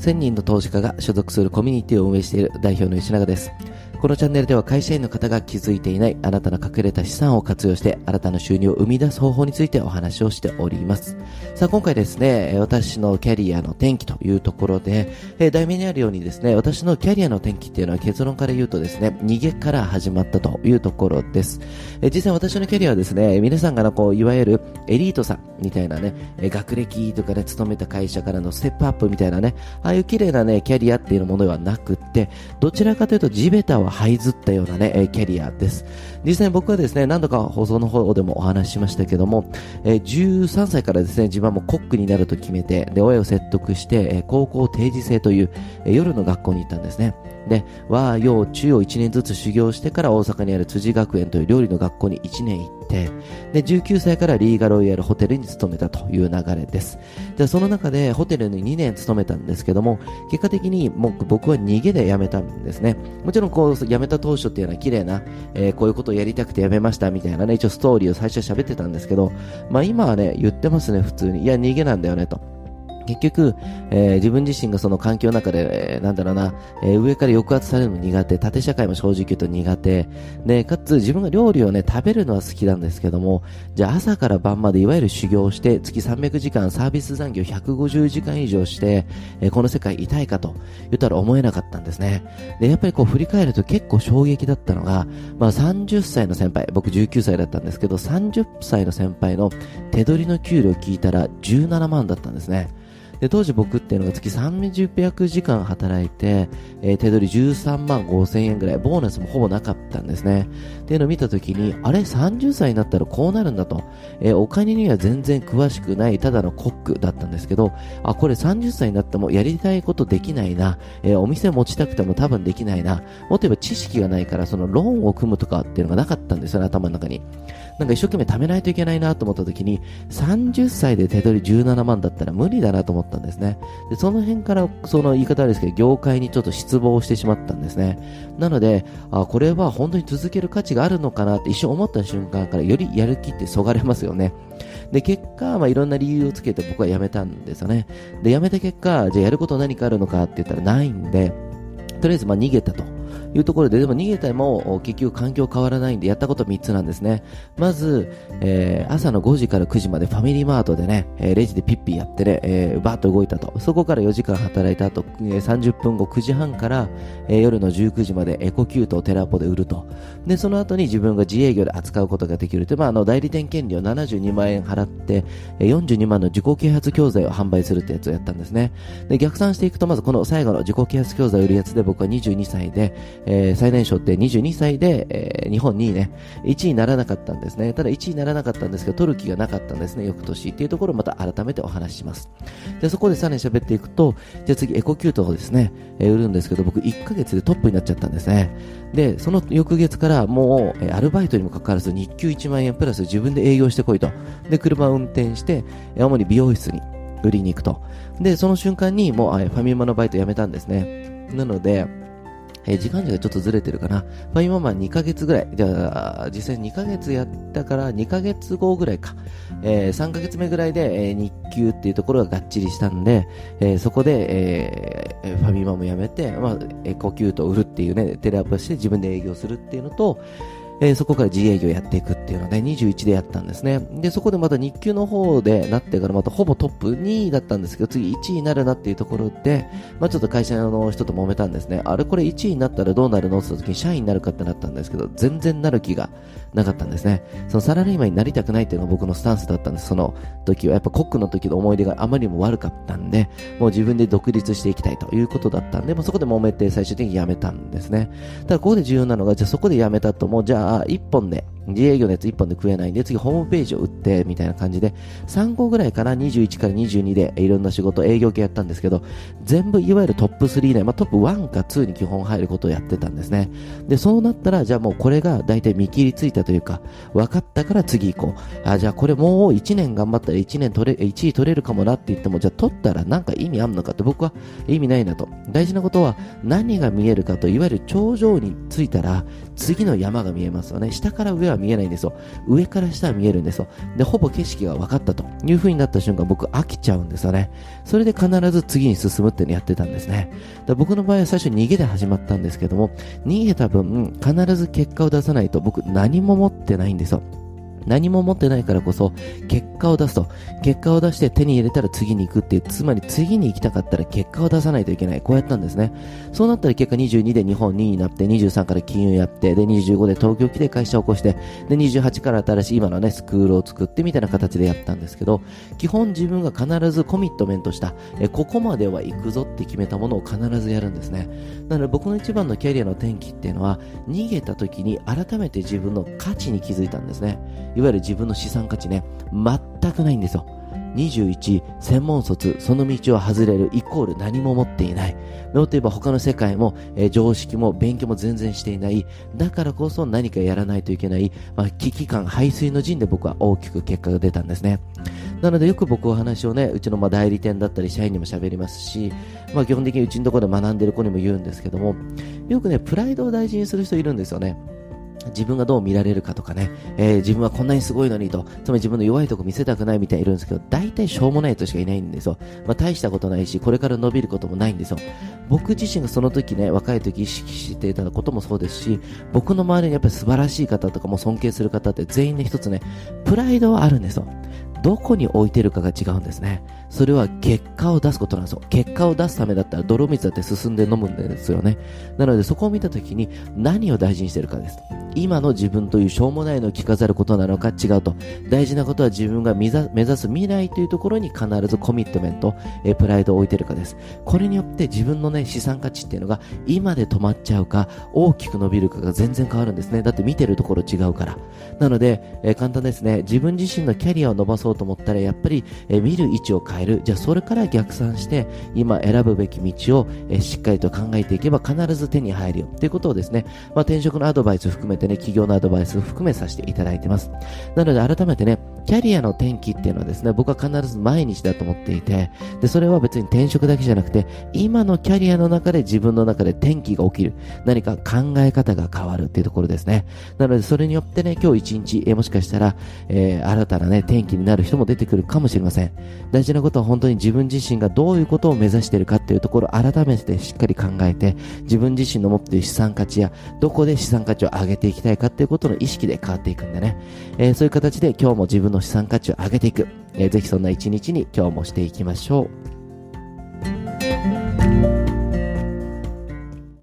1000人の投資家が所属するコミュニティを運営している代表の吉永です。このチャンネルでは会社員の方が気づいていないあなたの隠れた資産を活用して新たな収入を生み出す方法についてお話をしております。さあ今回ですね、私のキャリアの転機というところで、題名にあるようにですね、私のキャリアの転機っていうのは結論から言うとですね、逃げから始まったというところです。実際私のキャリアはですね、皆さんがこう、いわゆるエリートさんみたいなね、学歴とかね、勤めた会社からのステップアップみたいなね、ああいう綺麗なね、キャリアっていうものではなくって、どちらかというと地べたは這いずったようなね、えキャリアです。実際僕はですね、何度か放送の方でもお話ししましたけども、え13歳からですね、自分はもうコックになると決めて、で、親を説得して、え高校定時制という、え夜の学校に行ったんですね。で、和、洋、中を1年ずつ修行してから大阪にある辻学園という料理の学校に1年行って、で、19歳からリーガロイヤルホテルに勤めたという流れです。で、その中でホテルに2年勤めたんですけども、結果的にもう僕は逃げで辞めたんですね。もちろんこう、辞めた当初っていうのは綺麗な、えー、こういうことをやりたくて辞めましたみたいなね、一応ストーリーを最初は喋ってたんですけど、まあ今はね、言ってますね、普通に。いや、逃げなんだよね、と。結局、えー、自分自身がその環境の中で、えー、なんだろうな、えー、上から抑圧されるの苦手、縦社会も正直言うと苦手、で、かつ自分が料理をね、食べるのは好きなんですけども、じゃあ朝から晩までいわゆる修行して、月300時間サービス残業150時間以上して、えー、この世界いたいかと言ったら思えなかったんですね。で、やっぱりこう振り返ると結構衝撃だったのが、まあ30歳の先輩、僕19歳だったんですけど、30歳の先輩の手取りの給料聞いたら17万だったんですね。で、当時僕っていうのが月300時間働いて、えー、手取り13万5千円ぐらい、ボーナスもほぼなかったんですね。っていうのを見たときに、あれ、30歳になったらこうなるんだと。えー、お金には全然詳しくない、ただのコックだったんですけど、あ、これ30歳になってもやりたいことできないな。えー、お店持ちたくても多分できないな。もっと言えば知識がないから、そのローンを組むとかっていうのがなかったんですよね、頭の中に。なんか一生懸命貯めないといけないなと思った時に、30歳で手取り17万だったら無理だなと思ったんですね。で、その辺からその言い方ですけど、業界にちょっと失望してしまったんですね。なので、あ、これは本当に続ける価値があるのかなって一瞬思った瞬間からよりやる気ってそがれますよね。で、結果、まあ、いろんな理由をつけて僕は辞めたんですよね。で、辞めた結果、じゃあやること何かあるのかって言ったらないんで、とりあえずま逃げたと。いうところで、でも逃げても結局環境変わらないんで、やったこと3つなんですね。まず、えー、朝の5時から9時までファミリーマートでね、レジでピッピやってね、えー、バーッと動いたと。そこから4時間働いた後、えー、30分後9時半から、夜の19時までエコキュートをテラポで売ると。で、その後に自分が自営業で扱うことができるという、まあ、あの、代理店権利を72万円払って、えー、42万の自己啓発教材を販売するってやつをやったんですね。で、逆算していくと、まずこの最後の自己啓発教材を売るやつで僕は22歳で、えー、最年少って22歳で、えー、日本にね、1位にならなかったんですね。ただ1位にならなかったんですけど、取る気がなかったんですね、翌年っていうところをまた改めてお話しします。で、そこでさらに喋っていくと、じゃあ次エコキュートをですね、えー、売るんですけど、僕1ヶ月でトップになっちゃったんですね。で、その翌月からもう、えー、アルバイトにもかかわらず日給1万円プラス自分で営業してこいと。で、車を運転して、え主に美容室に売りに行くと。で、その瞬間にもう、ファミマのバイト辞めたんですね。なので、えー、時間軸がちょっとずれてるかな。まあ、今まあ2ヶ月ぐらい。じゃあ、実際2ヶ月やったから2ヶ月後ぐらいか。えー、3ヶ月目ぐらいで、えー、日給っていうところががっちりしたんで、えー、そこで、えー、ファミマもやめて、まあ、エコキュートを売るっていうね、テレアップして自分で営業するっていうのと、えー、そこから自営業やっていくっていうのをね、21でやったんですね。で、そこでまた日給の方でなってからまたほぼトップ2位だったんですけど、次1位になるなっていうところで、まあちょっと会社の人と揉めたんですね。あれこれ1位になったらどうなるのって言った時に社員になるかってなったんですけど、全然なる気がなかったんですね。そのサラリーマンになりたくないっていうのが僕のスタンスだったんです。その時は。やっぱコックの時の思い出があまりにも悪かったんで、もう自分で独立していきたいということだったんで、もうそこで揉めて最終的に辞めたんですね。ただここで重要なのが、じゃあそこで辞めたとも、じゃあ1本で、自営業のやつ1本で食えないんで、次ホームページを売って、みたいな感じで、3個ぐらいから21から22でいろんな仕事、営業系やったんですけど、全部いわゆるトップ3以内、まあ、トップ1か2に基本入ることをやってたんですね。で、そうなったら、じゃあもうこれが大体見切りついたというか、分かったから次行こう。あ、じゃあこれもう1年頑張ったら1年取れ、1位取れるかもなって言っても、じゃあ取ったらなんか意味あんのかって僕は意味ないなと。大事なことは何が見えるかと、いわゆる頂上に着いたら次の山が見えますよね。下から上は見えないんですよ。上から下は見えるんですよ。で、ほぼ景色が分かったという風になった瞬間、僕飽きちゃうんですよね。それで必ず次に進むっていうのやってたんですね。だ僕の場合は最初逃げで始まったんですけども、逃げた分、必ず結果を出さないと僕何も持ってないんですよ。何も持ってないからこそ、結果を出すと。結果を出して手に入れたら次に行くっていう、つまり次に行きたかったら結果を出さないといけない。こうやったんですね。そうなったら結果22で日本2位になって、23から金融やって、で25で東京来て会社を起こして、で28から新しい今のね、スクールを作ってみたいな形でやったんですけど、基本自分が必ずコミットメントした、えここまでは行くぞって決めたものを必ずやるんですね。なので僕の一番のキャリアの転機っていうのは、逃げた時に改めて自分の価値に気づいたんですね。いわゆる自分の資産価値ね、全くないんですよ。21、専門卒、その道を外れる、イコール何も持っていない。もっと言えば他の世界も、えー、常識も勉強も全然していない。だからこそ何かやらないといけない、まあ、危機感、排水の陣で僕は大きく結果が出たんですね。なのでよく僕お話をね、うちのまあ代理店だったり社員にも喋りますし、まあ基本的にうちのところで学んでる子にも言うんですけども、よくね、プライドを大事にする人いるんですよね。自分がどう見られるかとかね、えー、自分はこんなにすごいのにと、つまり自分の弱いとこ見せたくないみたいにいるんですけど、大体しょうもない人しかいないんですよ。まあ大したことないし、これから伸びることもないんですよ。僕自身がその時ね、若い時意識していたこともそうですし、僕の周りにやっぱり素晴らしい方とかも尊敬する方って全員で一つね、プライドはあるんですよ。どこに置いてるかが違うんですね。それは結果を出すことなんですよ。結果を出すためだったら泥水だって進んで飲むんですよね。なのでそこを見たときに何を大事にしてるかです。今の自分というしょうもないのを着飾ることなのか違うと。大事なことは自分が目指す未来というところに必ずコミットメント、えプライドを置いてるかです。これによって自分のね、資産価値っていうのが今で止まっちゃうか、大きく伸びるかが全然変わるんですね。だって見てるところ違うから。なので、え簡単ですね。自分自身のキャリアを伸ばそうと思ったら、やっぱり、え見る位置を変える。じゃあそれから逆算して、今選ぶべき道を、えしっかりと考えていけば必ず手に入るよ。っていうことをですね、まあ、転職のアドバイス含めてね、企業のアドバイスを含めさせていただいてます。なので改めてね、キャリアの転機っていうのはですね、僕は必ず毎日だと思っていて、で、それは別に転職だけじゃなくて、今のキャリアの中で自分の中で転機が起きる。何か考え方が変わるっていうところですね。なので、それによってね、今日一日、えもしかしたら、えー、新たなね、転機になる人も出てくるかもしれません。大事なことは本当に自分自身がどういうことを目指しているかっていうところを改めてしっかり考えて、自分自身の持っている資産価値や、どこで資産価値を上げていきたいかっていうことの意識で変わっていくんでね。えー、そういう形で今日も自分の資産価値を上げていく。えー、ぜひそんな一日に今日もしていきましょう。